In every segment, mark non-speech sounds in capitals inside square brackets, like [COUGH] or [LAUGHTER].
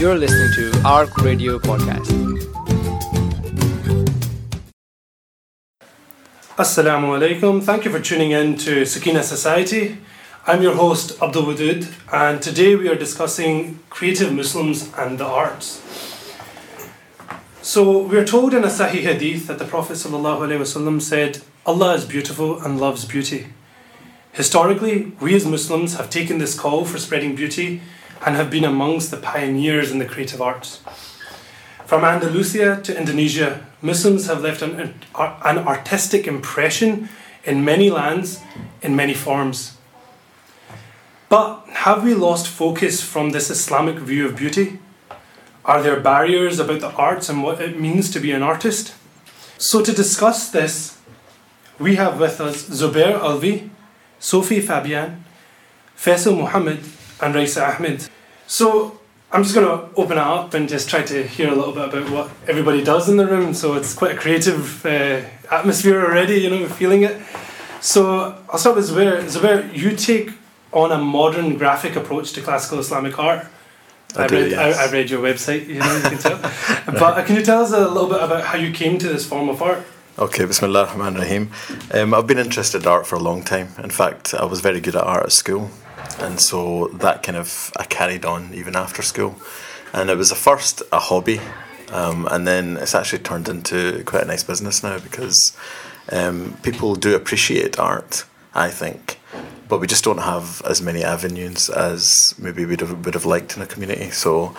You're listening to ARC Radio Podcast. Assalamu alaikum. Thank you for tuning in to Sakina Society. I'm your host Abdul Wadud, and today we are discussing creative Muslims and the arts. So, we are told in a Sahih Hadith that the Prophet said, Allah is beautiful and loves beauty. Historically, we as Muslims have taken this call for spreading beauty and have been amongst the pioneers in the creative arts. From Andalusia to Indonesia, Muslims have left an, an artistic impression in many lands, in many forms. But have we lost focus from this Islamic view of beauty? Are there barriers about the arts and what it means to be an artist? So, to discuss this, we have with us Zubair Alvi, Sophie Fabian, Faisal Muhammad, and Raisa Ahmed. So, I'm just going to open it up and just try to hear a little bit about what everybody does in the room. So, it's quite a creative uh, atmosphere already, you know, feeling it. So, I'll start with Zubair. Zubair, you take on a modern graphic approach to classical Islamic art. I, I do, read, yes. I, I, read your website, you know, you can tell. [LAUGHS] but can you tell us a little bit about how you came to this form of art? Okay, Bismillah ar-Rahman rahim um, I've been interested in art for a long time. In fact, I was very good at art at school, and so that kind of I carried on even after school. And it was at first a hobby, um, and then it's actually turned into quite a nice business now because um, people do appreciate art. I think but we just don't have as many avenues as maybe we'd have, would have liked in a community. So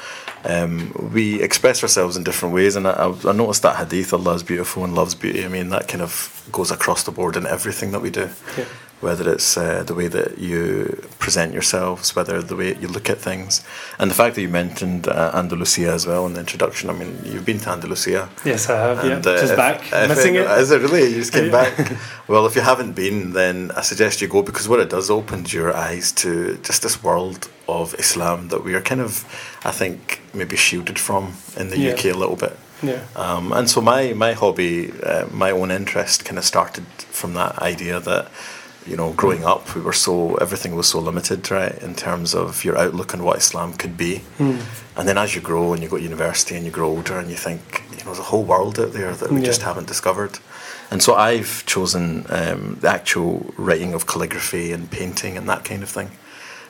um, we express ourselves in different ways, and I, I noticed that hadith, Allah is beautiful and loves beauty. I mean, that kind of goes across the board in everything that we do. Yeah whether it's uh, the way that you present yourselves, whether the way you look at things, and the fact that you mentioned uh, Andalusia as well in the introduction. I mean, you've been to Andalusia. Yes, I have. And, yeah, uh, just back, if missing it, it. Is it really? You just came [LAUGHS] back. well, if you haven't been, then I suggest you go because what it does opens your eyes to just this world of Islam that we are kind of, I think, maybe shielded from in the yeah. UK a little bit. Yeah. Um, and so my my hobby, uh, my own interest, kind of started from that idea that you know, growing up, we were so everything was so limited, right, in terms of your outlook on what Islam could be. Mm. And then as you grow and you go to university and you grow older and you think, you know, there's a whole world out there that we yeah. just haven't discovered. And so I've chosen um, the actual writing of calligraphy and painting and that kind of thing.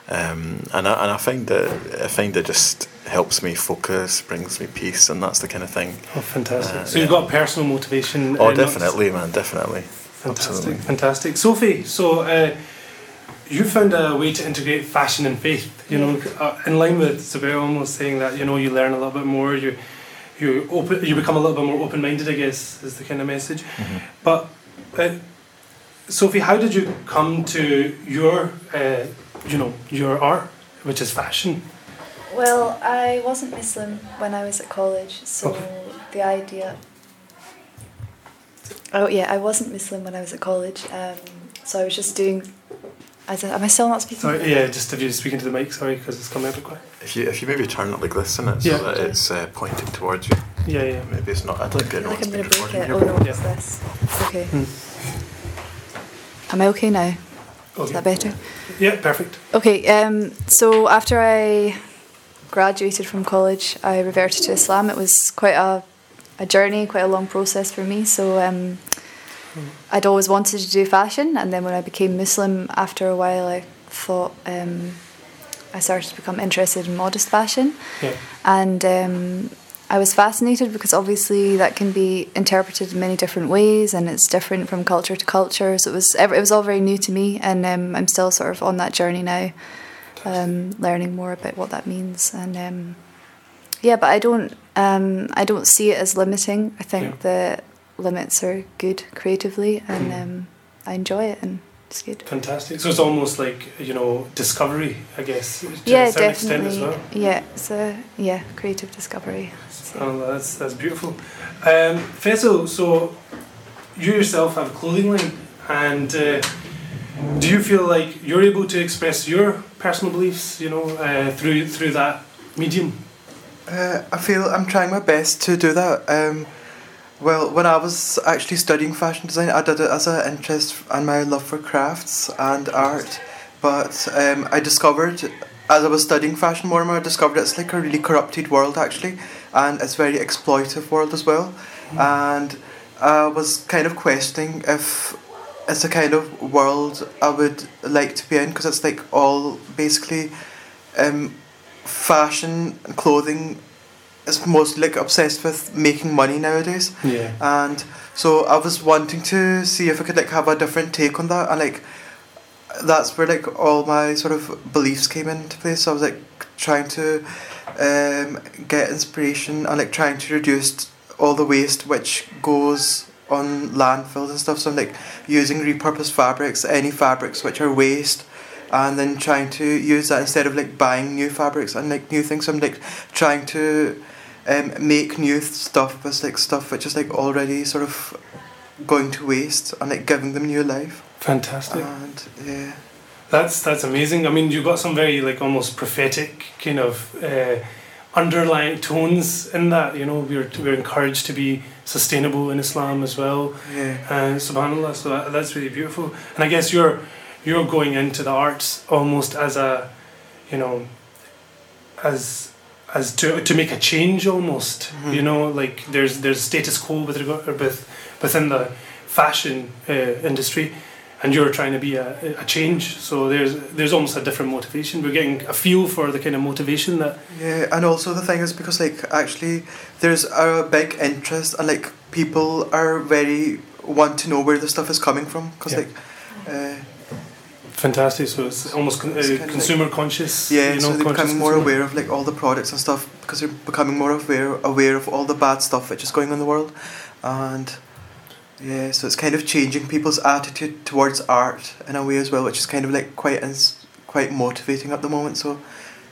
Um, and I, and I find that I find it just helps me focus, brings me peace, and that's the kind of thing. Oh, fantastic! Uh, so you've got personal motivation. Oh, definitely, man, definitely. Fantastic, Absolutely. fantastic. Sophie, so uh, you found a way to integrate fashion and faith. You know, uh, in line with Zubair almost saying that you know you learn a little bit more. You you open you become a little bit more open minded. I guess is the kind of message. Mm-hmm. But uh, Sophie, how did you come to your uh, you know your art, which is fashion? Well, I wasn't Muslim when I was at college, so okay. the idea Oh yeah, I wasn't Muslim when I was at college, um, so I was just doing. As a, am I still not speaking? Sorry, yeah, just if you're speaking to the mic, sorry, because it's coming out a bit quiet. If you if you maybe turn it like this in it, so yeah. that it's uh, pointing towards you. Yeah, yeah. Maybe it's not. I don't think like I'm going to break it. Oh no, what's yeah. this? It's okay. Hmm. Am I okay now? Okay. Is that better? Yeah, perfect. Okay, um, so after I graduated from college, I reverted to Islam. It was quite a a journey, quite a long process for me. So um, I'd always wanted to do fashion, and then when I became Muslim, after a while, I thought um, I started to become interested in modest fashion, yeah. and um, I was fascinated because obviously that can be interpreted in many different ways, and it's different from culture to culture. So it was it was all very new to me, and um, I'm still sort of on that journey now, um, learning more about what that means, and um, yeah, but I don't um, I don't see it as limiting. I think yeah. the limits are good creatively, and mm. um, I enjoy it, and it's good. Fantastic. So it's almost like you know discovery, I guess. yeah, definitely. Well. Yeah, it's a yeah creative discovery. So. Oh, that's that's beautiful. Um, Faisal, so you yourself have a clothing line, and uh, do you feel like you're able to express your personal beliefs, you know, uh, through through that medium? Uh, I feel I'm trying my best to do that. Um, well, when I was actually studying fashion design, I did it as an interest and my love for crafts and art. But um, I discovered as I was studying fashion more and more, I discovered it's like a really corrupted world actually, and it's very exploitive world as well. And I was kind of questioning if it's a kind of world I would like to be in because it's like all basically um, fashion and clothing is mostly like obsessed with making money nowadays. Yeah. And so I was wanting to see if I could like have a different take on that and like that's where like all my sort of beliefs came into place. So I was like trying to um, get inspiration and like trying to reduce all the waste which goes on landfills and stuff. So I'm like using repurposed fabrics, any fabrics which are waste, and then trying to use that instead of like buying new fabrics and like new things. I'm like trying to um, make new stuff with like stuff which is like already sort of going to waste and like giving them new life. Fantastic. And yeah. That's that's amazing. I mean, you've got some very like almost prophetic kind of uh, underlying tones in that. You know, we're we're encouraged to be sustainable in Islam as well. Yeah. Uh, Subhanallah. So that, that's really beautiful. And I guess you're you're going into the arts almost as a, you know, as as to to make a change almost. Mhm. You know, like there's there's status quo with regard with within the fashion uh, industry and you're trying to be a, a change so there's there's almost a different motivation we're getting a feel for the kind of motivation that Yeah, and also the thing is because like actually there's a big interest and like people are very want to know where the stuff is coming from because Yeah. like uh, fantastic so it's almost con- It's uh, consumer conscious yeah you so know they're conscious becoming more consumer. aware of like all the products and stuff because they're becoming more aware aware of all the bad stuff which is going on in the world. And yeah so it's kind of changing people's attitude towards art in a way as well which is kind of like quite ins- quite motivating at the moment so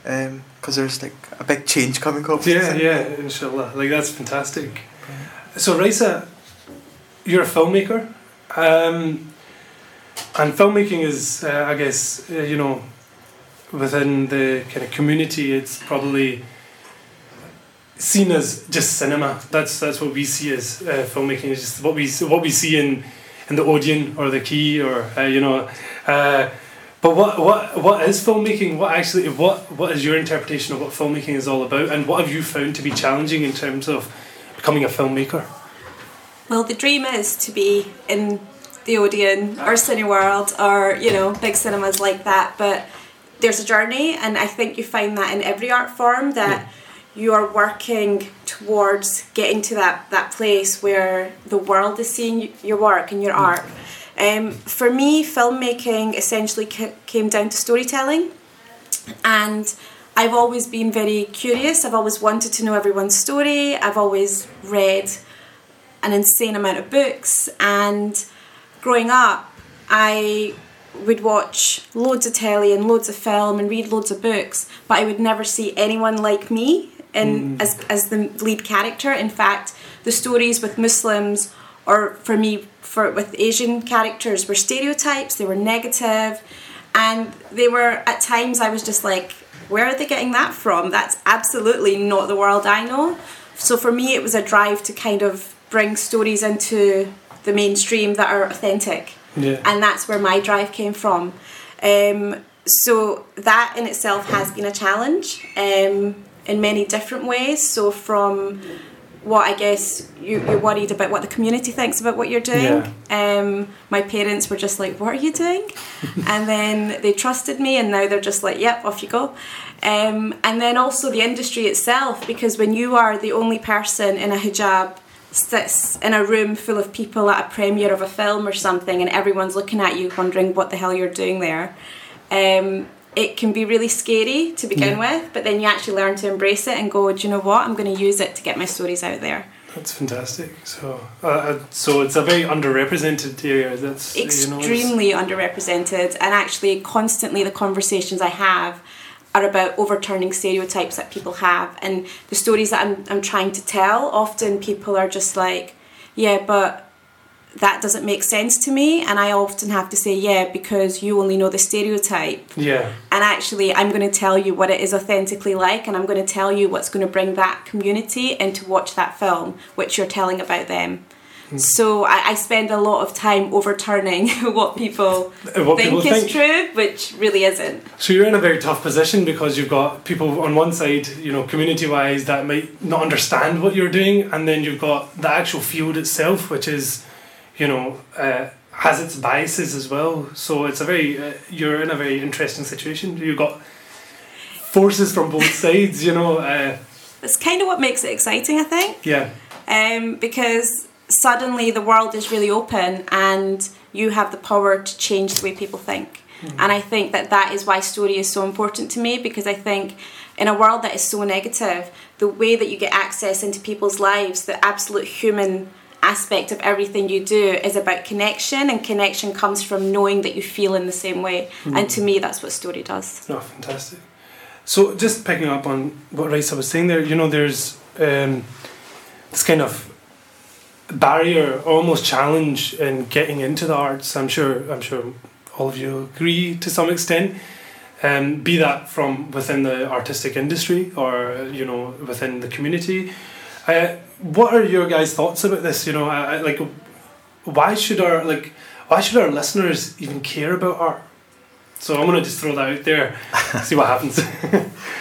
um because there's like a big change coming up. Yeah yeah inshallah. Like that's fantastic. So Raisa you're a filmmaker. Um, and filmmaking is uh, I guess uh, you know within the kind of community it's probably seen as just cinema. That's that's what we see as uh, filmmaking is just what we what we see in in the Odeon or the Key or uh, you know uh, but what what what is filmmaking? What actually what what is your interpretation of what filmmaking is all about? And what have you found to be challenging in terms of becoming a filmmaker? Well, the dream is to be in the Odeon or Cineworld or you know big cinemas like that. But there's a journey, and I think you find that in every art form that you are working towards getting to that that place where the world is seeing your work and your art. Um, for me, filmmaking essentially ca- came down to storytelling, and I've always been very curious. I've always wanted to know everyone's story. I've always read an insane amount of books and growing up I would watch loads of telly and loads of film and read loads of books but I would never see anyone like me in mm. as, as the lead character. In fact the stories with Muslims or for me for with Asian characters were stereotypes they were negative and they were at times I was just like where are they getting that from? That's absolutely not the world I know. So for me it was a drive to kind of bring stories into the mainstream that are authentic yeah and that's where my drive came from um, so that in itself has been a challenge um, in many different ways so from what I guess you, you're worried about what the community thinks about what you're doing. Um, my parents were just like, "What are you doing?" [LAUGHS] and then they trusted me, and now they're just like, "Yep, off you go." Um, and then also the industry itself, because when you are the only person in a hijab sits in a room full of people at a premiere of a film or something, and everyone's looking at you, wondering what the hell you're doing there. Um, it can be really scary to begin with, but then you actually learn to embrace it and go, do you know what? I'm going to use it to get my stories out there. That's fantastic. So, uh, uh, so it's a very underrepresented area. That's you know, Extremely underrepresented, and actually, constantly the conversations I have are about overturning stereotypes that people have, and the stories that I'm I'm trying to tell. Often, people are just like, "Yeah, but." That doesn't make sense to me, and I often have to say, yeah, because you only know the stereotype. yeah, and actually i'm going to tell you what it is authentically like and i'm going to tell you what's going to bring that community in to watch that film which you're telling about them So I, I spend a lot of time overturning [LAUGHS] what people Uh, What think people is think. true, which really isn't. So you're in a very tough position because you've got people on one side, you know, community-wise that might not understand what you're doing, and then you've got the actual field itself, which is, you know, uh, has its biases as well. So it's a very uh, you're in a very interesting situation. You've got forces from both [LAUGHS] sides, you know. Uh, That's kind of what makes it exciting, I think. yeah, um, because suddenly the world is really open and you have the power to change the way people think. And I think that that is why story is so important to me because I think in a world that is so negative, the way that you get access into people's lives, the absolute human aspect of everything you do is about connection and connection comes from knowing that you feel in the same way. And to me that's what story does. no, fantastic. So just picking up on what Raisa was saying there, you know, there's um, this kind of barrier, almost challenge in getting into the arts. I'm sure. I'm sure all of you agree to some extent. Um, be that from within the artistic industry or you know within the community. Uh, what are your guys' thoughts about this? You know, I, I, like, why should our like, why should our listeners even care about art? So I'm gonna just throw that out there, see what happens. [LAUGHS] [LAUGHS]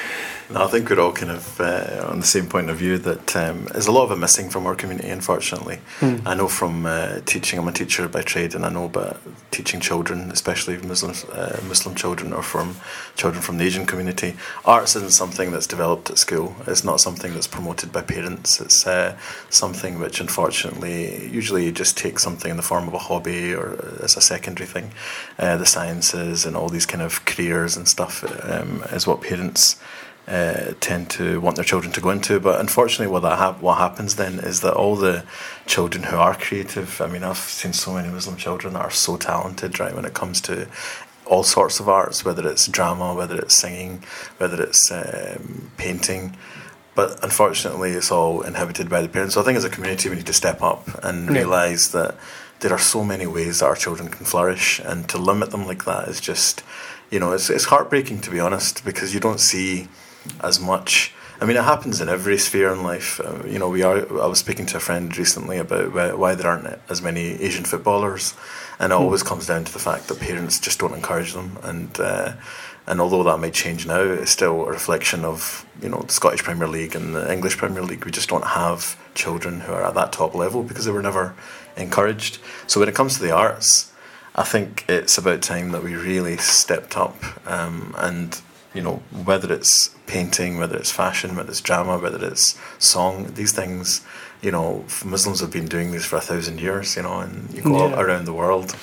No, I think we're all kind of uh, on the same point of view that um, there's a lot of it missing from our community, unfortunately. I know from uh, teaching, I'm a teacher by trade, and I know about teaching children, especially Muslims, uh, Muslim children or from children from the Asian community. Arts isn't something that's developed at school. It's not something that's promoted by parents. It's uh, something which, unfortunately, usually you just take something in the form of a hobby or as a secondary thing. Uh, the sciences and all these kind of careers and stuff um, is what parents uh, tend to want their children to go into. But unfortunately, what that hap- what happens then is that all the children who are creative. I mean, I've seen so many Muslim children that are so talented, right, when it comes to all sorts of arts, whether it's drama, whether it's singing, whether it's um, painting. But unfortunately, it's all inhibited by the parents. So I think as a community, we need to step up and Yeah. realise that there are so many ways that our children can flourish, and to limit them like that is just, you know, it's, it's heartbreaking to be honest, because you don't see as much. I mean, it happens in every sphere in life. Uh, you know, we are. I was speaking to a friend recently about why, why there aren't as many Asian footballers, and it always comes down to the fact that parents just don't encourage them. And uh, and although that may change now, it's still a reflection of you know the Scottish Premier League and the English Premier League. We just don't have children who are at that top level because they were never encouraged. So when it comes to the arts, I think it's about time that we really stepped up um, and you know whether it's painting, whether it's fashion, whether it's drama, whether it's song, these things. You know, Muslims have been doing this for a thousand years. You know, and you go Yeah. around the world,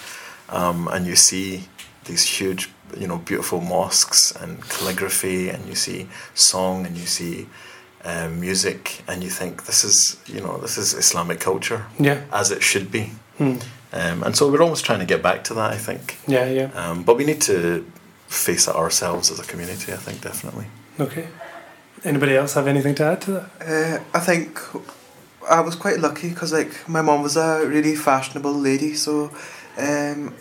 um, and you see these huge, you know, beautiful mosques and calligraphy, and you see song, and you see um, music, and you think this is, you know, this is Islamic culture yeah, as it should be. Hmm. Um, and so we're almost trying to get back to that, I think. yeah, yeah. Um, but we need to face it ourselves as a community, I think, definitely. Okay. Anybody else have anything to add to that? Uh, I think I was quite lucky because like my mom was a really fashionable lady, so um,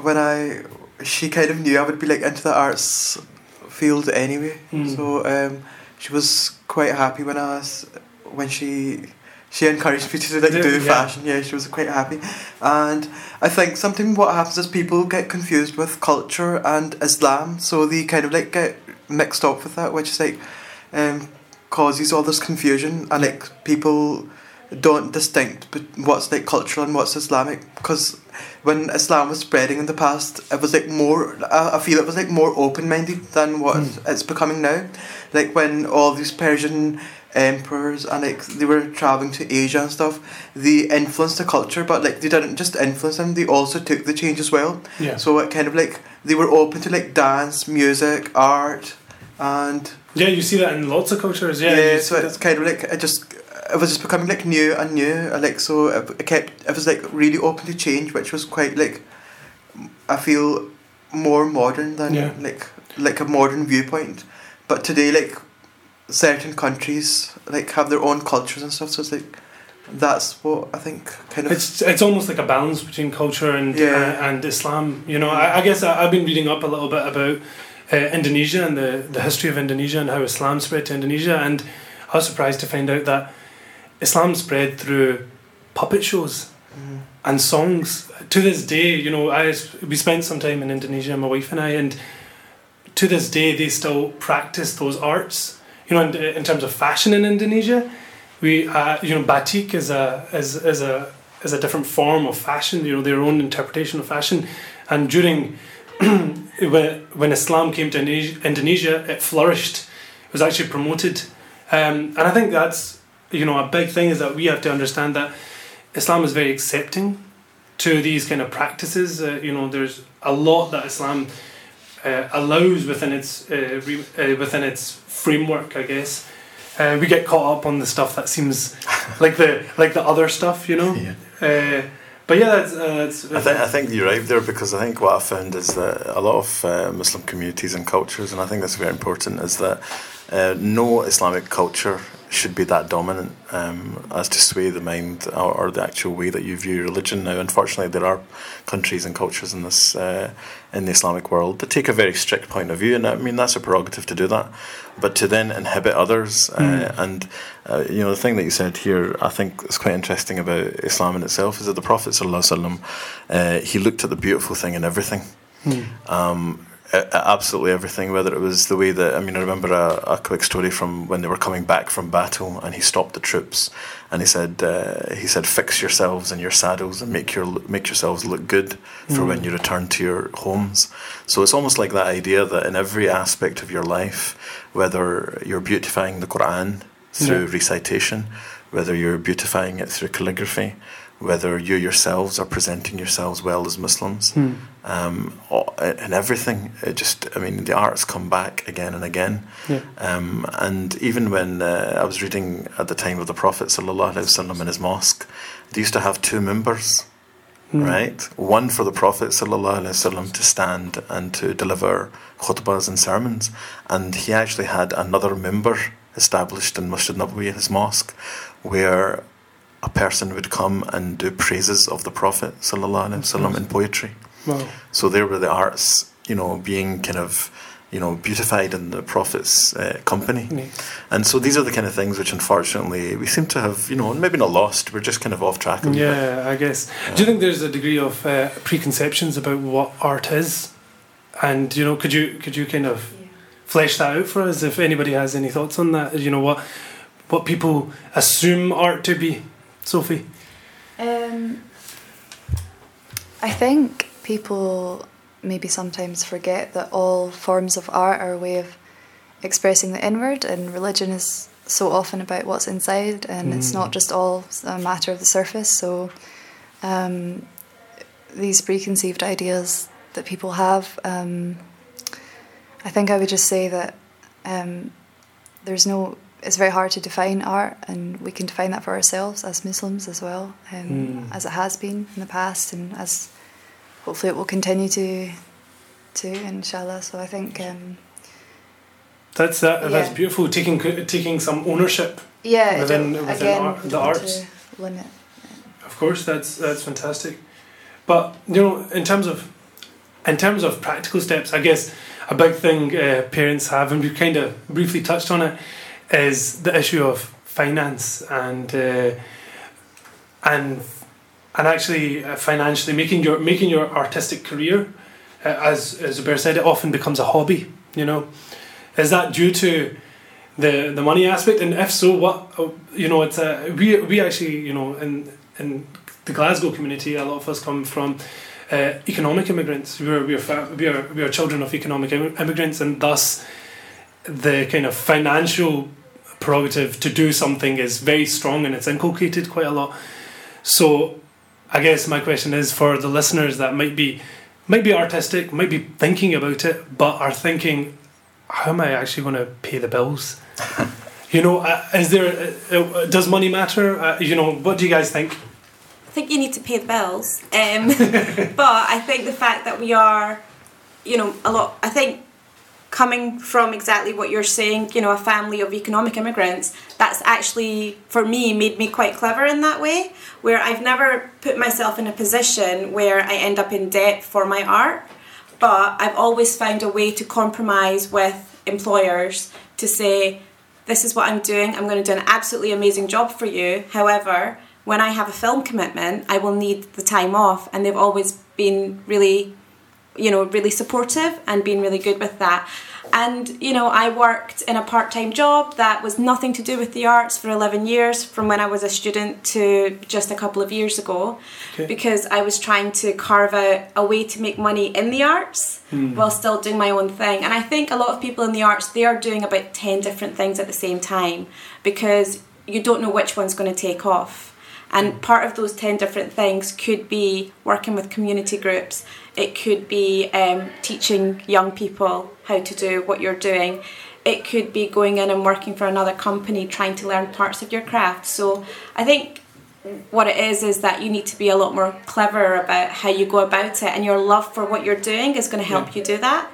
when I she kind of knew I would be like into the arts field anyway. Mm. So um, she was quite happy when I was when she she encouraged me to like Do- do fashion. Yeah, she was quite happy, and I think something what happens is people get confused with culture and Islam, so they kind of like get mixed up with that, which is like um, causes all this confusion. And like people don't distinct but what's like cultural and what's Islamic. Because when Islam was spreading in the past it was like more I, feel it was like more open minded than what it's becoming now. Like when all these Persian emperors and like they were traveling to Asia and stuff they influenced the culture but like they didn't just influence them they also took the change as well Yeah. so it kind of like they were open to like dance music art and Yeah, you see that in lots of cultures. Yeah. yeah, so it's kind of like it just it was just becoming like new and new and like so it, it kept it was like really open to change which was quite like I feel more modern than Yeah. like like a modern viewpoint but today like certain countries like have their own cultures and stuff so it's like that's what I think kind of It's it's almost like a balance between culture and Yeah. uh, and Islam. You know, I, I guess I, I've been reading up a little bit about uh, Indonesia and the the history of Indonesia and how Islam spread to Indonesia, and I was surprised to find out that Islam spread through puppet shows and songs. To this day, you know, I we spent some time in Indonesia, my wife and I, and to this day they still practice those arts. You know, in, in terms of fashion in Indonesia, we uh, you know batik is a is, is a is a different form of fashion. You know, their own interpretation of fashion, and during [CLEARS THROAT] when when Islam came to Indonesia, it flourished. It was actually promoted, um, and I think that's you know a big thing is that we have to understand that Islam is very accepting to these kind of practices. Uh, you know, there's a lot that Islam uh, allows within its uh, re- uh, within its framework, I guess. Uh, we get caught up on the stuff that seems [LAUGHS] like the like the other stuff, you know. Yeah. Uh, but yeah, that's, uh, that's I think I think you're right there because I think what I found is that a lot of uh, Muslim communities and cultures, and I think that's very important, is that uh, no Islamic culture should be that dominant um, as to sway the mind or, or the actual way that you view religion. Now, unfortunately, there are countries and cultures in this uh, in the Islamic world that take a very strict point of view, and I mean that's a prerogative to do that. But to then inhibit others, uh, and uh, you know the thing that you said here, I think is quite interesting about Islam in itself is that the Prophet sallallahu uh, he looked at the beautiful thing in everything. Um, a- a- absolutely everything. Whether it was the way that I mean, I remember a, a quick story from when they were coming back from battle, and he stopped the troops, and he said, uh, he said, fix yourselves in your saddles and make your make yourselves look good for when you return to your homes. So it's almost like that idea that in every aspect of your life, whether you're beautifying the Quran through Yeah. recitation, whether you're beautifying it through calligraphy, whether you yourselves are presenting yourselves well as Muslims, um, and everything. It just, I mean, the arts come back again and again. Yeah. Um, and even when uh, I was reading at the time of the Prophet wasallam in his mosque, they used to have two minbars, right? One for the Prophet wasallam to stand and to deliver khutbahs and sermons, and he actually had another minbar established in Masjid Nabawi, his mosque, where a person would come and do praises of the Prophet sallallahu alaihi wasallam in poetry. Wow. So there were the arts, you know, being kind of, you know, beautified in the Prophet's uh, company. Yeah. And so these are the kind of things which unfortunately we seem to have, you know, maybe not lost, we're just kind of off track. a little bit. Yeah, I guess. Do you think there's a degree of uh, preconceptions about what art is? And you know, could you could you kind of flesh that out for us if anybody has any thoughts on that? You know what what people assume art to be, Sophie. Um, I think people maybe sometimes forget that all forms of art are a way of expressing the inward, and religion is so often about what's inside, and it's not just all a matter of the surface. So, um, these preconceived ideas that people have, um, I think I would just say that um, there's no. It's very hard to define art, and we can define that for ourselves as Muslims as well, um, as it has been in the past, and as hopefully it will continue to, to inshallah. So I think, um, That's that. That's beautiful. Taking taking some ownership. yeah, Within- within again, art- the arts. limit. Of course, that's that's fantastic. But you know, in terms of in terms of practical steps, I guess a big thing uh, parents have, and we kind of briefly touched on it, is the issue of finance and uh, and and actually uh, financially making your making your artistic career. Uh, as as Zubair said, it often becomes a hobby. You know, is that due to the the money aspect? And if so, what you know, it's a we we actually you know in in the Glasgow community, a lot of us come from uh, economic immigrants. We are we are we are we are children of economic im- immigrants, and thus the kind of financial prerogative to do something is very strong and it's inculcated quite a lot. So, I guess my question is for the listeners that might be might be artistic, might be thinking about it, but are thinking, how am I actually going to pay the bills? [LAUGHS] you know, uh, is there uh, uh, does money matter? Uh, you know, what do you guys think? I think you need to pay the bills. Um, [LAUGHS] but I think the fact that we are, you know, a lot, I think coming from exactly what you're saying, you know, a family of economic immigrants, that's actually, for me, made me quite clever in that way, where I've never put myself in a position where I end up in debt for my art, but I've always found a way to compromise with employers to say, this is what I'm doing, I'm going to do an absolutely amazing job for you. However, when I have a film commitment, I will need the time off, and they've always been really, you know, really supportive and being really good with that. And you know, I worked in a part-time job that was nothing to do with the arts for 11 years, from when I was a student to just a couple of years ago, Okay. because I was trying to carve out a way to make money in the arts hmm. while still doing my own thing. And I think a lot of people in the arts they are doing about 10 different things at the same time because you don't know which one's going to take off. And hmm. part of those 10 different things could be working with community groups, it could be um, teaching young people how to do what you're doing, it could be going in and working for another company trying to learn parts of your craft. So I think what it is is that you need to be a lot more clever about how you go about it, and your love for what you're doing is going to help you do that.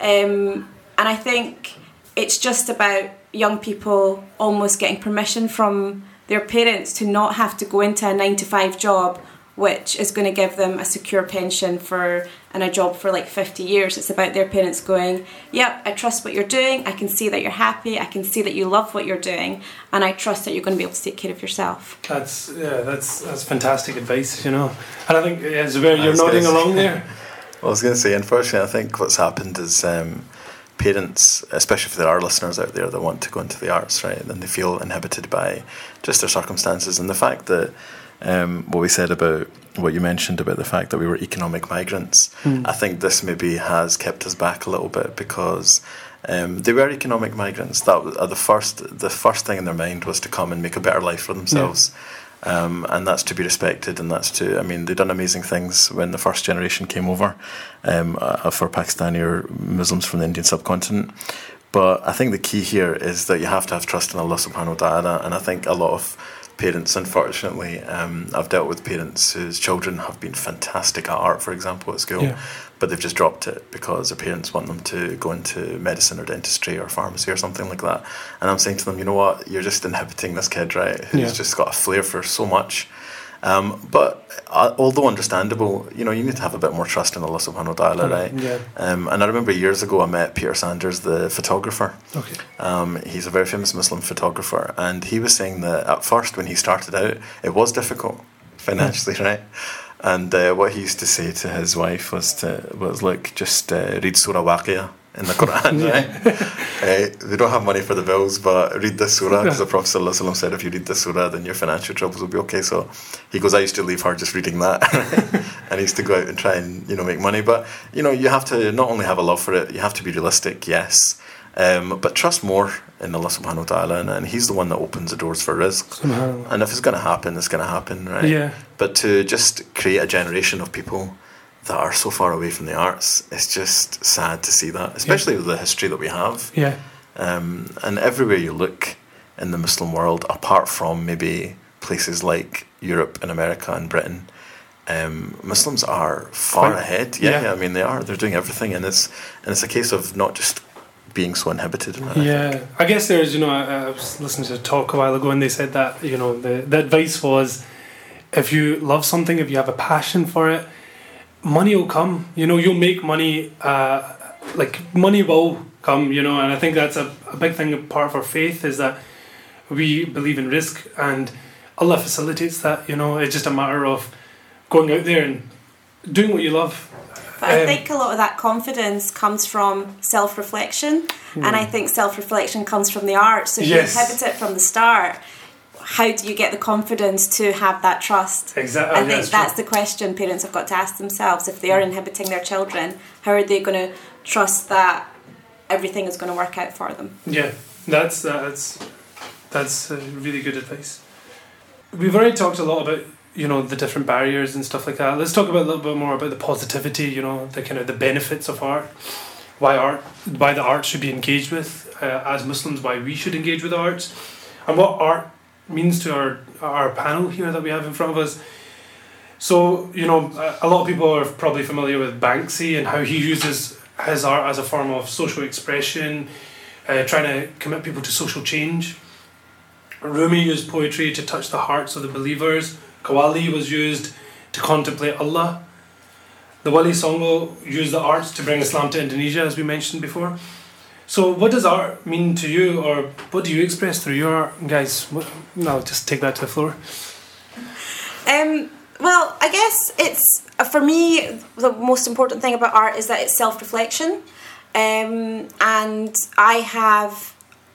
Um, and I think it's just about young people almost getting permission from their parents to not have to go into a nine to five job, which is going to give them a secure pension for and a job for like 50 years. It's about their parents going, Yep, I trust what you're doing. I can see that you're happy. I can see that you love what you're doing. And I trust that you're going to be able to take care of yourself. That's yeah, that's that's fantastic advice, you know. And I think yeah, Zubair, you're nodding say- along there. [LAUGHS] Well, I was going to say, unfortunately, I think what's happened is um, parents, especially if there are listeners out there that want to go into the arts, right, then they feel inhibited by just their circumstances and the fact that um, what we said about what you mentioned about the fact that we were economic migrants. I think this maybe has kept us back a little bit because. Um, they were economic migrants. That was, uh, the first. The first thing in their mind was to come and make a better life for themselves, um, and that's to be respected. And that's to. I mean, they've done amazing things when the first generation came over um, uh, for Pakistani or Muslims from the Indian subcontinent. But I think the key here is that you have to have trust in Allah Subhanahu wa Taala, and I think a lot of parents, unfortunately, um, I've dealt with parents whose children have been fantastic at art, for example, at school, Yeah. but they've just dropped it because their parents want them to go into medicine or dentistry or pharmacy or something like that. And I'm saying to them, you know what, you're just inhibiting this kid, right, who's Yeah. just got a flair for so much. Um, but uh, although understandable, you know, you need to have a bit more trust in Allah Subhanahu wa Taala, right? Yeah. Um, and I remember years ago I met Peter Sanders, the photographer. Okay. Um, he's a very famous Muslim photographer, and he was saying that at first, when he started out, it was difficult financially, right? And uh, what he used to say to his wife was to was like just uh, read Surah Waqiyah in the Quran, [LAUGHS] right? Uh, they don't have money for the bills, but read this surah because the Prophet ﷺ said if you read this surah, then your financial troubles will be okay. So he goes, I used to leave her just reading that, [LAUGHS] and he used to go out and try and you know make money. But you know, you have to not only have a love for it, you have to be realistic, yes. Um, but trust more in Allah subhanahu wa ta'ala and, and He's the one that opens the doors for rizq. And if it's going to happen, it's going to happen, right? Yeah. But to just create a generation of people that are so far away from the arts, it's just sad to see that, especially with the history that we have. Yeah. Um, and everywhere you look in the Muslim world, apart from maybe places like Europe and America and Britain, um, Muslims are far Quite- ahead. Yeah, yeah. I mean they are. They're doing everything, and it's and it's a case of not just being so inhibited. I. Yeah, I guess there's, you know, I, I was listening to a talk a while ago and they said that, you know, the, the advice was if you love something, if you have a passion for it, money will come. You know, you'll make money, uh, like, money will come, you know, and I think that's a, a big thing, a part of our faith is that we believe in rizq and Allah facilitates that, you know, it's just a matter of going out there and doing what you love. But I Um, think a lot of that confidence comes from self reflection, and I think self reflection comes from the arts. So if Hmm. Yes. you inhibit it from the start, how do you get the confidence to have that trust? Exactly. I think that's the question parents have got to ask themselves. If they are inhibiting their children, how are they going to trust that everything is going to work out for them? Yeah, that's that's that's uh, really good advice. We've already talked a lot about you know the different barriers and stuff like that. Let's talk about a little bit more about the positivity. You know the kind of the benefits of art. Why art? Why the art should be engaged with uh, as Muslims? Why we should engage with the arts, and what art means to our our panel here that we have in front of us. So you know a- lot of people are probably familiar with Banksy and how he uses his art as a form of social expression uh, trying to commit people to social change. Rumi used poetry to touch the hearts of the believers. Qawwali was used to contemplate Allah. The Wali Songo used the arts to bring Islam to Indonesia, as we mentioned before. So, what does art mean to you, or what do you express through your art, guys? No, just take that to the floor. Um, well, I guess it's uh, for me the most important thing about art is that it's self-reflection, um, and I have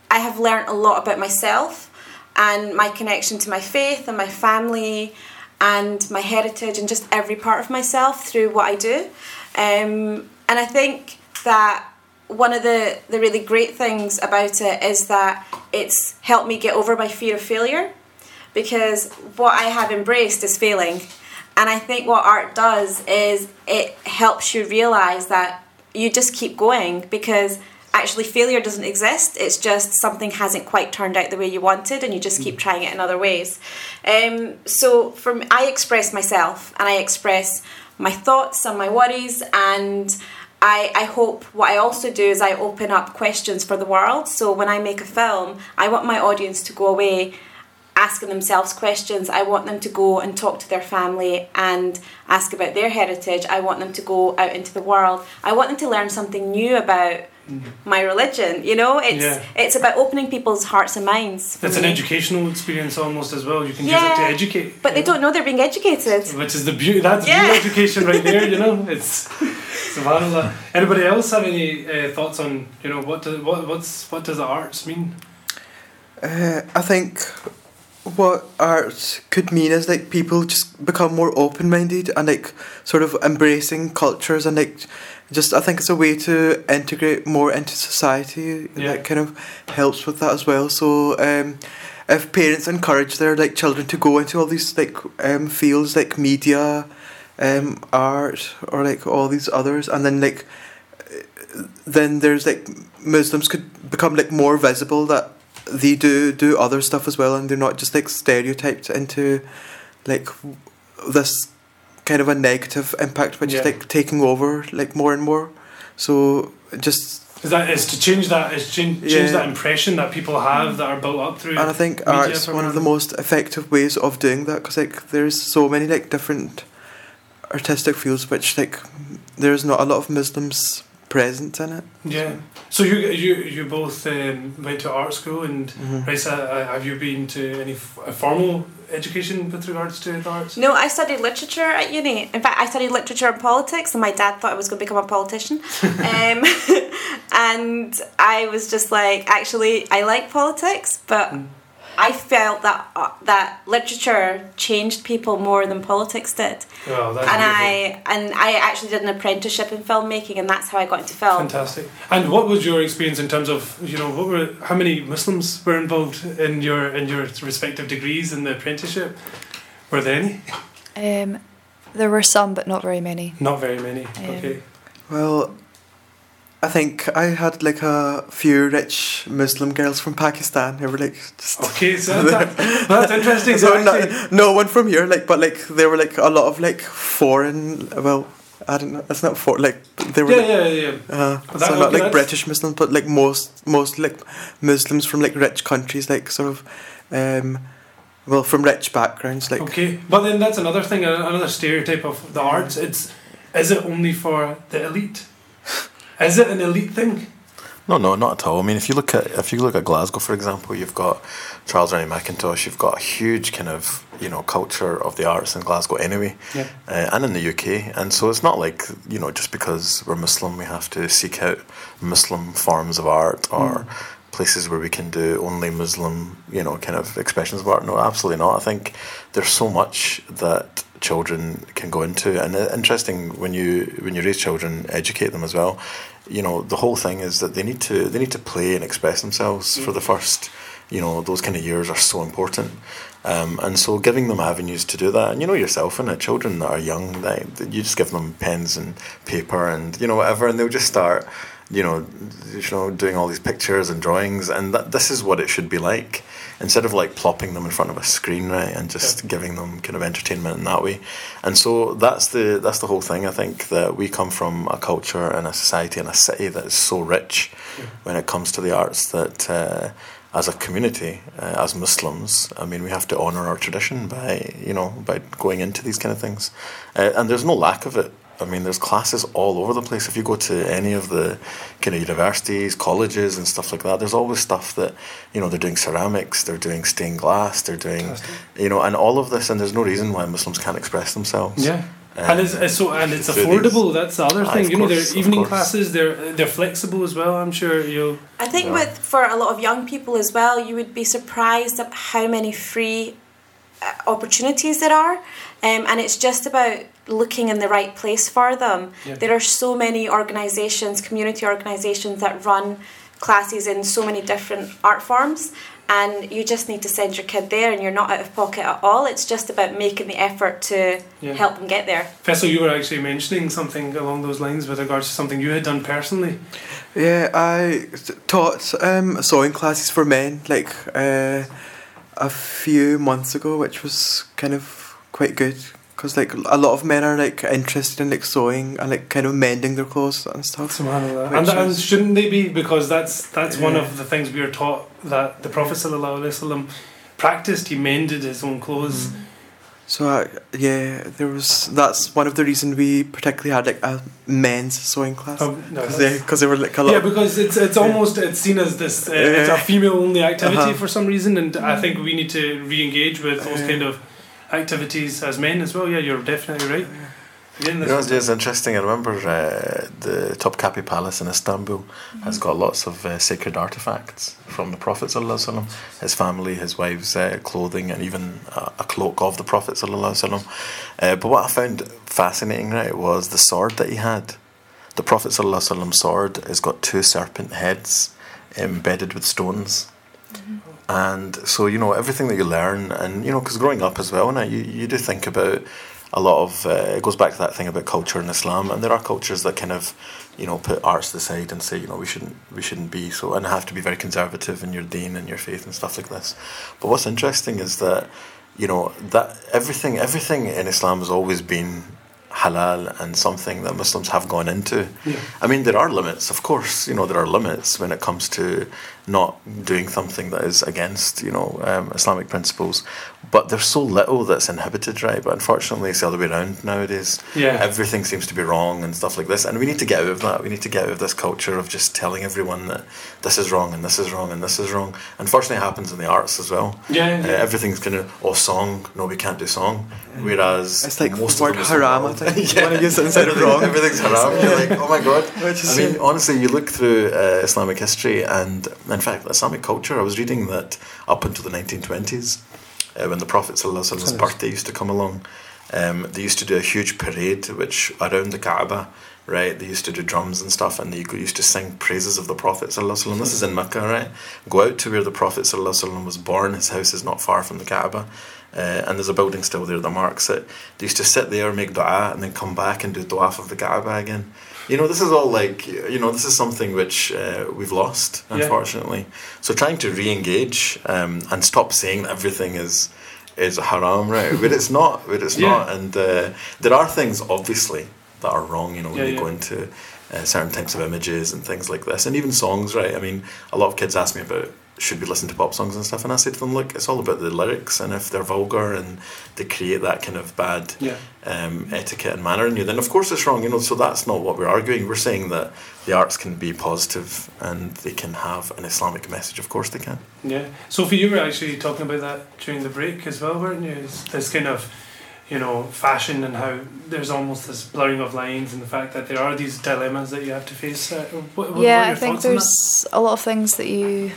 I have learned a lot about myself and my connection to my faith and my family and my heritage and just every part of myself through what I do. Um, and I think that one of the, the really great things about it is that it's helped me get over my fear of failure because what I have embraced is failing. And I think what art does is it helps you realize that you just keep going because actually failure doesn't exist. It's just something hasn't quite turned out the way you wanted, and you just keep trying it in other ways. Um, so for me, I express myself, and I express my thoughts and my worries, and I, I hope what I also do is I open up questions for the world. So when I make a film, I want my audience to go away asking themselves questions. I want them to go and talk to their family and ask about their heritage. I want them to go out into the world. I want them to learn something new about my religion. You know, it's Yeah. it's about opening people's hearts and minds. for It's an educational experience almost as well. You can use it to educate. But they know? don't know they're being educated. Which is the beauty. That's Yeah. real education right there. You know, [LAUGHS] it's. Subhanallah. Anybody else have any uh, thoughts on you know what do, what what's what does the arts mean? Uh, I think what art could mean is like people just become more open minded and like sort of embracing cultures and like just I think it's a way to integrate more into society Yeah. that kind of helps with that as well. So um, if parents encourage their like children to go into all these like um, fields like media, um, art or like all these others and then like then there's like Muslims could become like more visible that they do do other stuff as well and they're not just like stereotyped into like this kind of a negative impact which Yeah. is like taking over like more and more so just Is that is to change that is change, change Yeah. that impression that people have that are built up through. and I think art's one of the most effective ways of doing that because like there's so many like different artistic fields which like there's not a lot of Muslims present in it Yeah. So you you you both um, went to art school and Mhm. Raisa, uh, have you been to any f- uh, formal education with regards to the arts? No, I studied literature at uni. In fact, I studied literature and politics, and my dad thought I was going to become a politician. [LAUGHS] um, [LAUGHS] and I was just like, actually, I like politics, but Mm. I felt that uh, that literature changed people more than politics did. Oh, that's and beautiful. I and I actually did an apprenticeship in filmmaking, and that's how I got into film. Fantastic. And what was your experience in terms of you know what were how many Muslims were involved in your in your respective degrees in the apprenticeship? Were there any? Um, there were some, but not very many. Not very many. Um, okay. Well, I think I had like a few rich Muslim girls from Pakistan who were like just. Okay, so [LAUGHS] that, that's interesting. So actually, no, one from here, like, but like there were like a lot of like foreign. Well, I don't know. It's not for like they were. yeah, like, yeah, yeah. Uh, so not like that's- British Muslims, but like most most like Muslims from like rich countries, like sort of, um, well, from rich backgrounds, like. Okay, but then that's another thing, another stereotype of the arts. It's is it only for the elite? Is it an elite thing? No, no, not at all. I mean, if you look at if you look at Glasgow, for example, you've got Charles Rennie Mackintosh. You've got a huge kind of you know culture of the arts in Glasgow anyway, Yeah. uh, and in the UK. And so it's not like you know just because we're Muslim we have to seek out Muslim forms of art or places where we can do only Muslim you know kind of expressions of art. No, absolutely not. I think there's so much that children can go into, and uh, interesting when you when you raise children, educate them as well. You know, the whole thing is that they need to they need to play and express themselves for the first. You know, those kind of years are so important. Um, and so giving them avenues to do that, and you know yourself, and the children that are young, they, you just give them pens and paper and you know whatever, and they'll just start, you know, you know, doing all these pictures and drawings, and that this is what it should be like, instead of like plopping them in front of a screen, right, and just giving them kind of entertainment in that way, and so that's the that's the whole thing. I think that we come from a culture and a society and a city that is so rich when it comes to the arts that. Uh, as a community, uh, as Muslims, I mean, we have to honour our tradition by, you know, by going into these kind of things. Uh, and there's no lack of it I mean, there's classes all over the place. If you go to any of the kind of universities, colleges, and stuff like that, there's always stuff that, you know, they're doing ceramics, they're doing stained glass, they're doing, you know, and all of this, and there's no reason why Muslims can't express themselves. Yeah. Um, and it's, it's so and it's through affordable. That's the other thing. of You know, course, they're evening course. classes. They're they're flexible as well. I'm sure you. I think Yeah. with for a lot of young people as well, you would be surprised at how many free opportunities there are, um, and it's just about looking in the right place for them. Yeah. There are so many organisations, community organisations that run classes in so many different art forms. And you just need to send your kid there, and you're not out of pocket at all. It's just about making the effort to Yeah. help them get there. Faisal, you were actually mentioning something along those lines with regards to something you had done personally. Yeah, I taught um, sewing classes for men like uh, a few months ago, which was kind of quite good because like a lot of men are like interested in like sewing and like kind of mending their clothes and stuff. And, and shouldn't they be? Because that's that's one of the things we are taught that the Prophet sallallahu alaihi wasallam practiced. He mended his own clothes. Mm. So uh, yeah, there was that's one of the reasons we particularly had like a men's sewing class Oh, no, because they, 'cause they were like a lot. yeah, because it's it's almost it's seen as this uh, it's a female only activity Uh-huh. for some reason, and I think we need to re-engage with those Yeah. kind of activities as men as well. Yeah, you're definitely right. Again, You know, it's interesting. I remember uh, the Topkapi Palace in Istanbul has got lots of uh, sacred artifacts from the Prophet sallallahu alaihi wasallam, his family, his wife's uh, clothing, and even a, a cloak of the Prophet sallallahu alaihi wasallam. Uh, but what I found fascinating, right, was the sword that he had. The Prophet sallallahu alaihi wasallam sword has got two serpent heads embedded with stones. And so you know everything that you learn, and you know because growing up as well, now you you do think about a lot of uh, it goes back to that thing about culture in Islam, and there are cultures that kind of you know put arts aside and say you know we shouldn't we shouldn't be so and have to be very conservative in your deen and your faith and stuff like this. But what's interesting is that you know that everything everything in Islam has always been halal and something that Muslims have gone into. Yeah. I mean, there are limits, of course. You know, there are limits when it comes to not doing something that is against, you know, um, Islamic principles. But there's so little that's inhibited, right? But unfortunately, it's the other way around nowadays. Yeah. Everything seems to be wrong and stuff like this. And we need to get out of that. We need to get out of this culture of just telling everyone that this is wrong and this is wrong and this is wrong. Unfortunately, it happens in the arts as well. Yeah, Uh, everything's kind of, oh, song, no, we can't do song. Whereas It's like most word of the Muslim haram, I world- think. You wanna use it of wrong. Everything's [LAUGHS] haram. You're like, oh my god. [LAUGHS] I mean, honestly, you look through uh, Islamic history, and in fact, Islamic culture. I was reading that up until the 1920s, uh, when the Prophet Prophet's birthday used to come along, um, they used to do a huge parade, which around the Kaaba, right? They used to do drums and stuff, and they used to sing praises of the Prophet. ﷺ. This is in Mecca, right? Go out to where the Prophet ﷺ was born. His house is not far from the Kaaba. Uh, and there's a building still there that marks it. They used to sit there, make dua, and then come back and do dua of the Kaaba again. You know, this is all like, you know, this is something which uh, we've lost, Yeah. unfortunately. So trying to re-engage um, and stop saying that everything is is haram, right? but it's not. But it's Yeah. not. And uh, there are things, obviously, that are wrong. You know, when Yeah, you yeah. go into uh, certain types of images and things like this, and even songs, right? I mean, a lot of kids ask me about should we listen to pop songs and stuff, and I say to them, look, it's all about the lyrics, and if they're vulgar and they create that kind of bad Yeah. um, etiquette and manner in you, then of course it's wrong. You know, so that's not what we're arguing. We're saying that the arts can be positive and they can have an Islamic message. Of course they can. Yeah. Sophie, you were actually talking about that during the break as well, weren't you? It's this kind of, you know, fashion and how there's almost this blurring of lines and the fact that there are these dilemmas that you have to face. Uh, what, what yeah, what are I think thoughts on that? there's a lot of things that you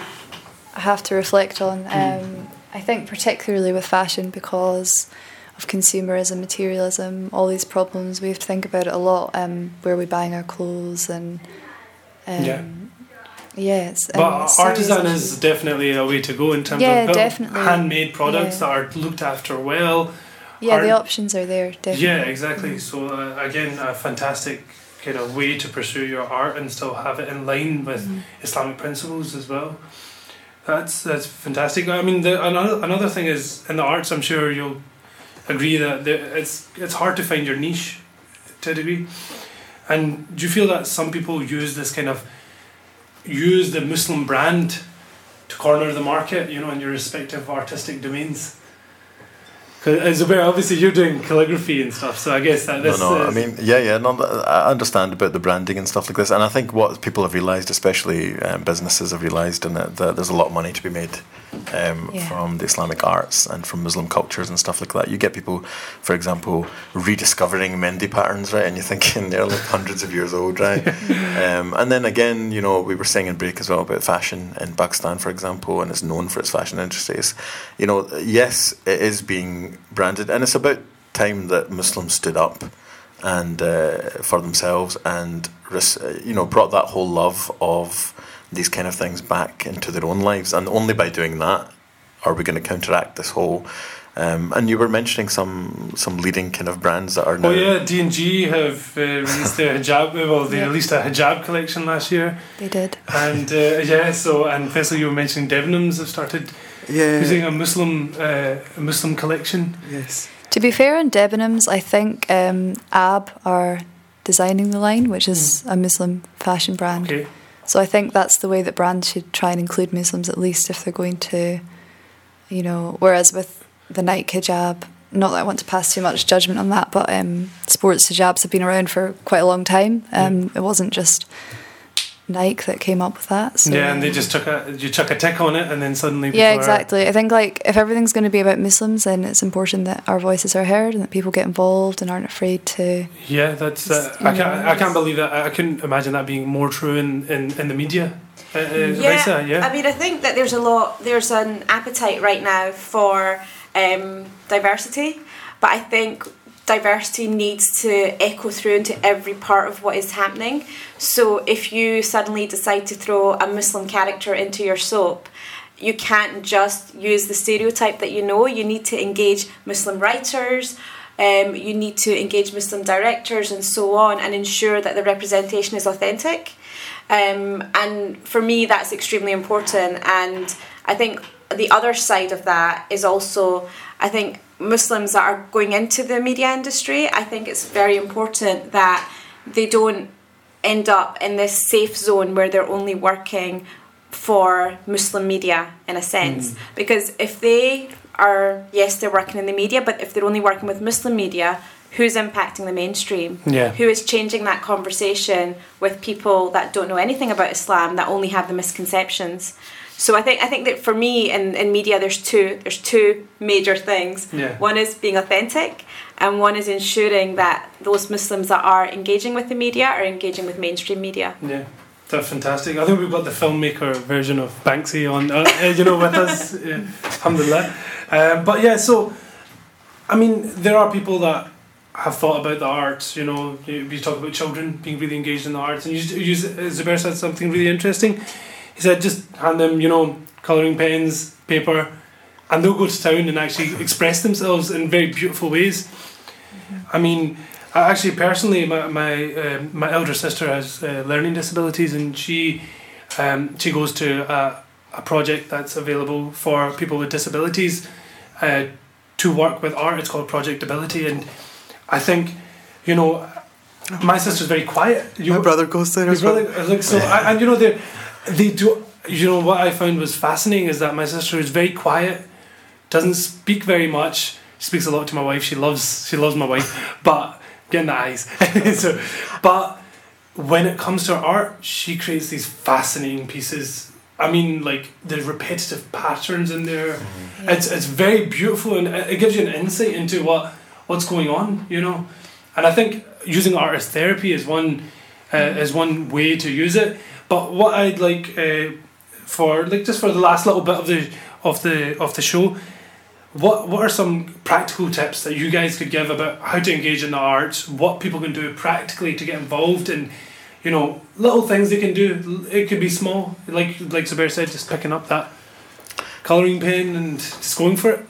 have to reflect on. Um, I think particularly with fashion because of consumerism, materialism, all these problems. We have to think about it a lot. Um, where are we buying our clothes and um, Yeah. yeah, I mean, But artisan is definitely a way to go in terms Yeah, of definitely. handmade products Yeah. that are looked after well. yeah, the options are there. Definitely. Yeah, exactly. So uh, again, a fantastic kind of way to pursue your art and still have it in line with Mhm. Islamic principles as well. That's that's fantastic. I mean, the, another another thing is in the arts. I'm sure you'll agree that it's it's hard to find your niche to a degree. And do you feel that some people use this kind of use the Muslim brand to corner the market? You know, in your respective artistic domains. Because Zubair, obviously you're doing calligraphy and stuff, so I guess that this. no, no. I mean, yeah, yeah. No, I understand about the branding and stuff like this, and I think what people have realised, especially um, businesses have realised, in it that there's a lot of money to be made um, Yeah. from the Islamic arts and from Muslim cultures and stuff like that. You get people, for example, rediscovering Mehndi patterns, right? And you're thinking they're like [LAUGHS] hundreds of years old, right? um, and then again, you know, we were saying in break as well about fashion in Pakistan, for example, and it's known for its fashion industries. You know, yes, it is being branded, and it's about time that Muslims stood up and uh, for themselves and uh, you know brought that whole love of these kind of things back into their own lives and only by doing that are we going to counteract this whole um, and you were mentioning some some leading kind of brands that are now Oh yeah, D and G have uh, released their hijab. Well, they Yeah. released a hijab collection last year, They did. and uh, yeah. So and Faisal, you were mentioning Debenhams have started Yeah. using a Muslim uh, a Muslim collection. Yes. To be fair, in Debenhams, I think um, AB are designing the line, which is a Muslim fashion brand. Okay. So I think that's the way that brands should try and include Muslims at least if they're going to, you know. Whereas with the Nike hijab, not that I want to pass too much judgment on that, but um, sports hijabs have been around for quite a long time. Um, It wasn't just Nike that came up with that. So, yeah, and they just took a you took a tick on it, and then suddenly yeah, people are- exactly. I think like if everything's going to be about Muslims, then it's important that our voices are heard and that people get involved and aren't afraid to. Yeah, that's. Uh, I can't. I can't believe that. I I couldn't imagine that being more true in in, in the media. Uh, uh, Yeah, Raisa, yeah. I mean, I think that there's a lot, there's an appetite right now for um, diversity, but I think diversity needs to echo through into every part of what is happening. So if you suddenly decide to throw a Muslim character into your soap, you can't just use the stereotype that you know. You need to engage Muslim writers. Um, you need to engage Muslim directors and so on, and ensure that the representation is authentic. Um, and for me, that's extremely important. And I think the other side of that is also, I think Muslims that are going into the media industry, I think it's very important that they don't end up in this safe zone where they're only working for Muslim media in a sense. Hmm. Because if they are, yes, they're working in the media, but if they're only working with Muslim media, who's impacting the mainstream? Yeah. Who is changing that conversation with people that don't know anything about Islam, that only have the misconceptions? So I think I think that for me in, in media there's two there's two major things. Yeah. One is being authentic and one is ensuring that those Muslims that are engaging with the media are engaging with mainstream media. Yeah, that's fantastic. I think we've got the filmmaker version of Banksy on, uh, uh, you know, with us. [LAUGHS] Yeah, alhamdulillah. Um, but yeah, so I mean, there are people that have thought about the arts. You know, you, you talk about children being really engaged in the arts, and you, you Zubair said something really interesting. He said, just hand them, you know, colouring pens, paper, and they'll go to town and actually express themselves in very beautiful ways. I mean, I actually personally, my my um my elder sister has uh, learning disabilities, and she um, she goes to a, a project that's available for people with disabilities uh, to work with art. It's called Project Ability, and I think, you know, my sister's very quiet. You, My brother goes there your as well. brother, like so, I, and you know they, do. You know what I found was fascinating is that my sister is very quiet, doesn't speak very much. She speaks a lot to my wife. She loves she loves my wife, but getting the eyes. [LAUGHS] so, but when it comes to art, she creates these fascinating pieces. I mean, like the repetitive patterns in there. It's it's very beautiful and it it gives you an insight into what what's going on. You know, and I think using art as therapy is one uh, is one way to use it. But what I'd like uh, for like just for the last little bit of the of the of the show, what what are some practical tips that you guys could give about how to engage in the arts? What people can do practically to get involved in, you know, little things they can do. It could be small, like like Zubair said, just picking up that colouring pen and just going for it.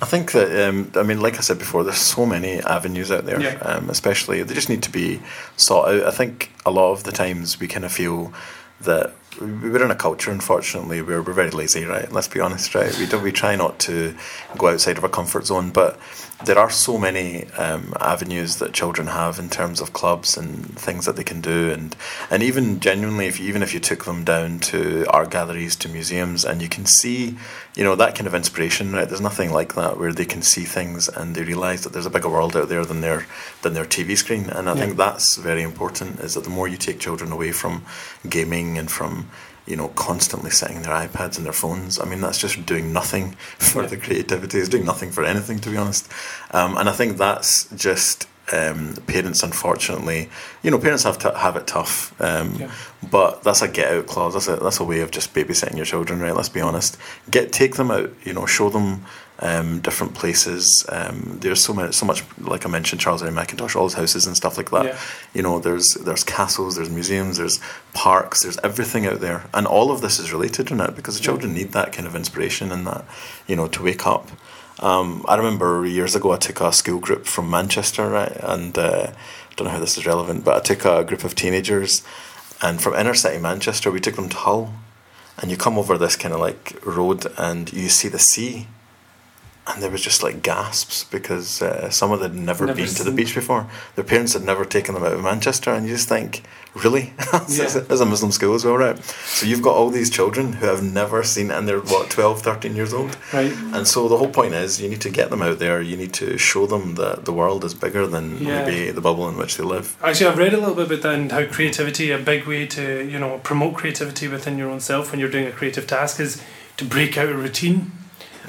I think that um, I mean, like I said before, there's so many avenues out there. Yeah. Um, especially they just need to be sought out. I think a lot of the times we kind of feel that we're in a culture, unfortunately, where we're very lazy, right? Let's be honest, right? We do we try not to go outside of our comfort zone, but there are so many um, avenues that children have in terms of clubs and things that they can do, and and even genuinely, if you, even if you took them down to art galleries, to museums, and you can see, you know, that kind of inspiration, right? There's nothing like that where they can see things and they realise that there's a bigger world out there than their than their TV screen, and I Yeah. think that's very important. Is that the more you take children away from gaming and from you know, constantly sitting their iPads and their phones. I mean, that's just doing nothing [LAUGHS] for Yeah. the creativity. It's doing nothing for anything, to be honest. Um, and I think that's just um, parents, unfortunately. You know, parents have to have it tough. Um, Yeah. But that's a get out clause. That's a that's a way of just babysitting your children, right? Let's be honest. Get take them out. You know, show them um, different places. Um, there's so much, so much. Like I mentioned, Charles A. Mackintosh, all his houses and stuff like that. Yeah. You know, there's there's castles, there's museums, there's parks, there's everything out there, and all of this is related in it because the Yeah. children need that kind of inspiration and that, you know, to wake up. Um, I remember years ago I took a school group from Manchester, right, and uh, I don't know how this is relevant, but I took a group of teenagers, and from inner city Manchester we took them to Hull, and you come over this kind of like road and you see the sea. And there was just like gasps because uh, some of them had never, Never been to the beach before. Their parents had never taken them out of Manchester, and you just think, really? [LAUGHS] As Yeah. a- as a Muslim school as well, right? So you've got all these children who have never seen and they're what 12, 13 years old. Right. And so the whole point is you need to get them out there. You need to show them that the world is bigger than Yeah. maybe the bubble in which they live. Actually, I've read a little bit about that and how creativity, a big way to you know promote creativity within your own self when you're doing a creative task is to break out a routine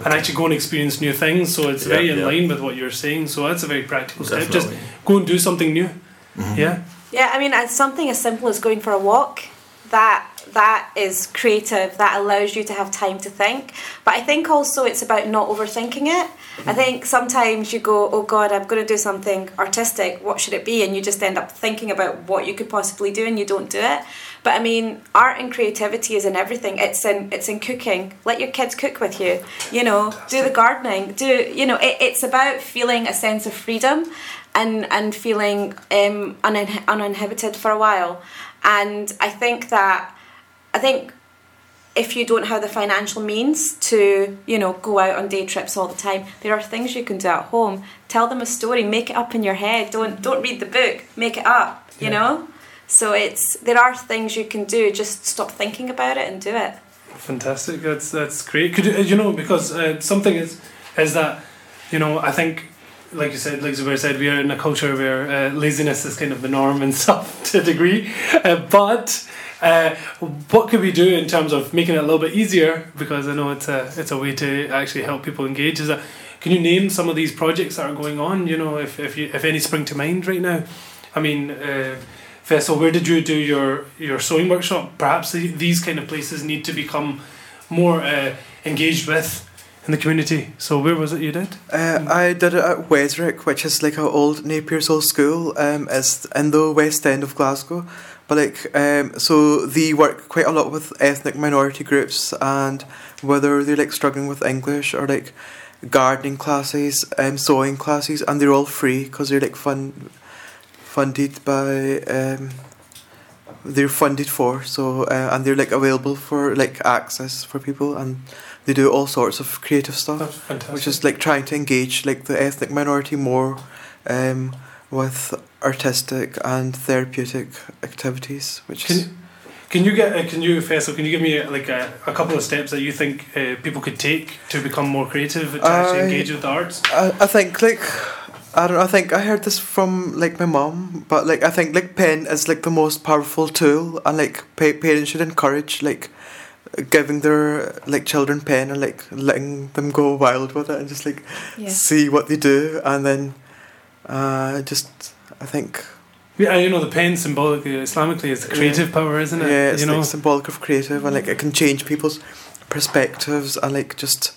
and actually go and experience new things. So it's Yeah, very in yeah. line with what you're saying. So that's a very practical step. Just go and do something new. Mhm. Yeah. Yeah, I mean, it's something as simple as going for a walk. That that is creative. That allows you to have time to think. But I think also it's about not overthinking it. I think sometimes you go, "Oh God, I'm going to do something artistic. What should it be?" And you just end up thinking about what you could possibly do, and you don't do it. But I mean, art and creativity is in everything. It's in it's in cooking. Let your kids cook with you. You know, do the gardening. Do you know? It, it's about feeling a sense of freedom, and and feeling um, unin- uninhibited for a while. And I think that I think if you don't have the financial means to you know go out on day trips all the time, there are things you can do at home. Tell them a story. Make it up in your head. Don't don't read the book. Make it up. You Yeah. know. So it's there are things you can do. Just stop thinking about it and do it. Fantastic. That's that's great. Could you, you know because uh, something is is that you know I think like you said like Zubair said we are in a culture where uh, laziness is kind of the norm and [LAUGHS] stuff to a degree, uh, but. Uh, what could we do in terms of making it a little bit easier? Because I know it's a it's a way to actually help people engage. Is that can you name some of these projects that are going on? You know, if if you if any spring to mind right now. I mean, Faisal, where did you do your your sewing workshop? Perhaps the, these kind of places need to become more uh, engaged with in the community. So where was it you did? Uh, I did it at Wesrick, which is like a old Napier's old school. Um, it's in the West End of Glasgow. But like, um, so they work quite a lot with ethnic minority groups, and whether they're like struggling with English or like gardening classes, um, sewing classes, and they're all free because they're like fun, funded by um, they're funded for. So uh, and they're like available for like access for people, and they do all sorts of creative stuff That's fantastic. which is like trying to engage like the ethnic minority more um, with artistic and therapeutic activities which Can, is can you get uh, can you Faisal, can you give me uh, like a, a couple of steps that you think uh, people could take to become more creative to actually engage with the arts? I, I think like I don't know, I think I heard this from like my mom but like I think like pen is like the most powerful tool and like pa- parents should encourage like giving their like children pen and like letting them go wild with it and just like Yeah. see what they do and then uh just I think Yeah, you know the pen symbolically Islamically is creative power, isn't it? Yeah, it's you know. like symbolic of creative, and like it can change people's perspectives and like just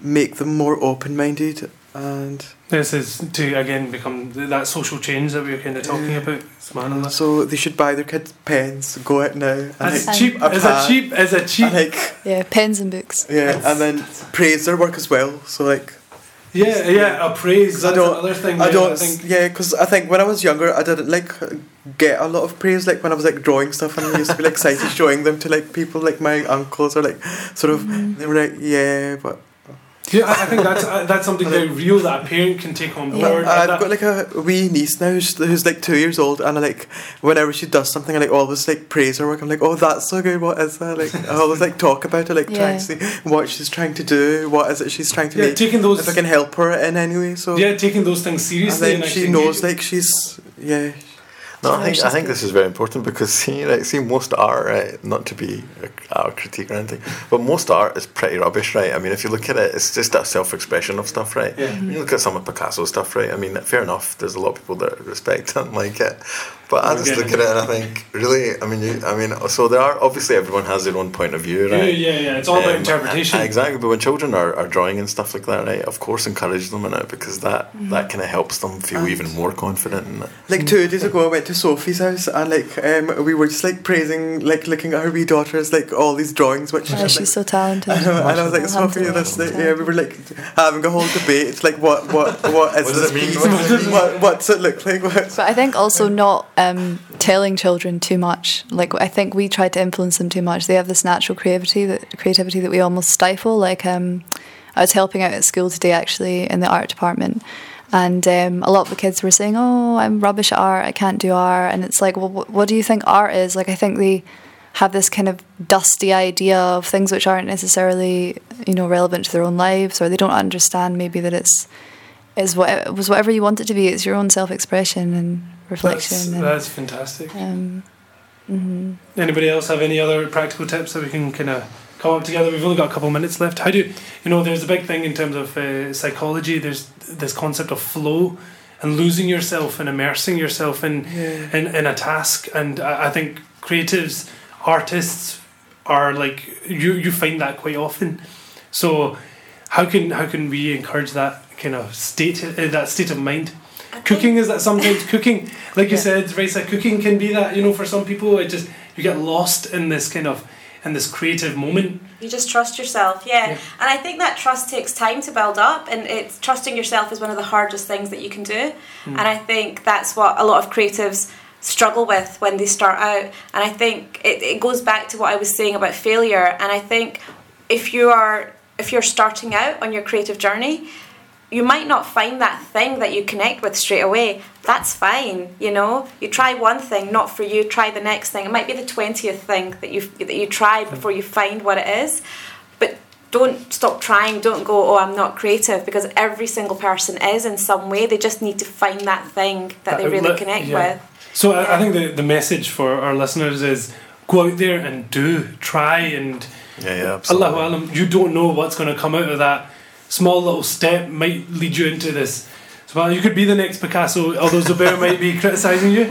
make them more open minded. And This is to again become that social change that we were kind of talking Yeah. about. Subhanallah. so they should buy their kids pens, go out now, and As like, cheap as a cheap as a cheap. and like Yeah, pens and books. yeah, and then praise their work as well. So like Yeah, yeah, a praise. 'Cause That's I don't, another thing. I don't, I think. yeah, because I think when I was younger, I didn't like get a lot of praise. Like when I was like drawing stuff, and I used to be like excited [LAUGHS] showing them to like people, like my uncles, or like sort of mm-hmm. they were like, yeah, but Yeah, I I think that's uh, that's something very real that a parent can take on Yeah. board. I've that- got like a wee niece now who's, who's like two years old, and I like whenever she does something, I like always like praise her work. I'm like, oh, that's so good. What is that? Like I always like talk about it, like trying to see what she's trying to do. What is it she's trying to yeah, make? taking those If I can help her in any way, so yeah, taking those things seriously. and seriously. then and she knows engaging. like she's yeah. No, I think I think this is very important because [LAUGHS] see, like, see, most art, right? Not to be a, a critique or anything, but most art is pretty rubbish, right? I mean, if you look at it, it's just a self-expression of stuff, right? Yeah. You look at some of Picasso's stuff, right? I mean, fair enough. There's a lot of people that respect [LAUGHS] and like it, but I just look at it and I think, really, I mean, you, I mean, so there are obviously everyone has their own point of view, Yeah, right? yeah, yeah. Yeah. It's all about Um, interpretation. uh, Exactly, but when children are, are drawing and stuff like that, right? Of course, encourage them in it because that that kind of helps them feel And- even more confident in it. Like two days ago, I went to Sophie's house and like um, we were just like praising, like looking at her wee daughter's like all these drawings, which Yeah, like, she's so talented. and I was like, Sophie, Alhamdulillah. this, like, yeah, we were like having a whole debate. It's like, what, what, what [LAUGHS] is What does this it mean? What does it mean? What, what's it look like? What's, But I think also not um, telling children too much. Like I think we try to influence them too much. They have this natural creativity that creativity that we almost stifle. Like um, I was helping out at school today actually in the art department, and um, a lot of the kids were saying, "Oh, I'm rubbish at art. I can't do art." And it's like, well, wh- what do you think art is? Like I think they have this kind of dusty idea of things which aren't necessarily you know relevant to their own lives, or they don't understand maybe that it's is what it was whatever you want it to be. It's your own self expression and That's, reflection. and, that's fantastic. um, mhm. Anybody else have any other practical tips that we can kind of come up together? We've only got a couple of minutes left. How do you know? There's a big thing in terms of uh, psychology. There's this concept of flow and losing yourself and immersing yourself in yeah. in, in a task. And I, I think creatives, artists are like you. You find that quite often. So how can how can we encourage that kind of state uh, that state of mind? Cooking is that sometimes cooking, like you Yeah. said, Raisa, cooking can be that. You know, for some people, it just you get lost in this kind of in this creative moment. You just trust yourself, yeah. Yeah. And I think that trust takes time to build up, and it's trusting yourself is one of the hardest things that you can do. Hmm. And I think that's what a lot of creatives struggle with when they start out. And I think it, it goes back to what I was saying about failure. And I think if you are if you're starting out on your creative journey, you might not find that thing that you connect with straight away. That's fine, you know. You try one thing, not for you. Try the next thing. It might be the twentieth thing that you that you try before you find what it is. But don't stop trying. Don't go. Oh, I'm not creative because every single person is in some way. They just need to find that thing that they uh, really outlet, connect yeah. with. So I, I think the the message for our listeners is go out there and do, try, and Yeah, yeah, absolutely. Allahu alam, you don't know what's going to come out of that. Small little step might lead you into this. So well, you could be the next Picasso, although Zubair might be [LAUGHS] criticising you.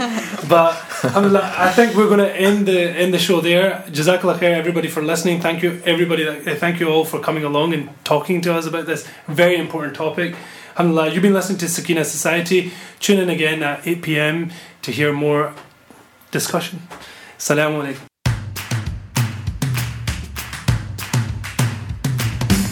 But I think we're going to end the end the show there. Jazakallah khair, everybody, for listening. Thank you, everybody. Uh, thank you all for coming along and talking to us about this very important topic. Alhamdulillah, you've been listening to Sakina Society. Tune in again at 8 p.m. to hear more discussion. Assalamu alaikum.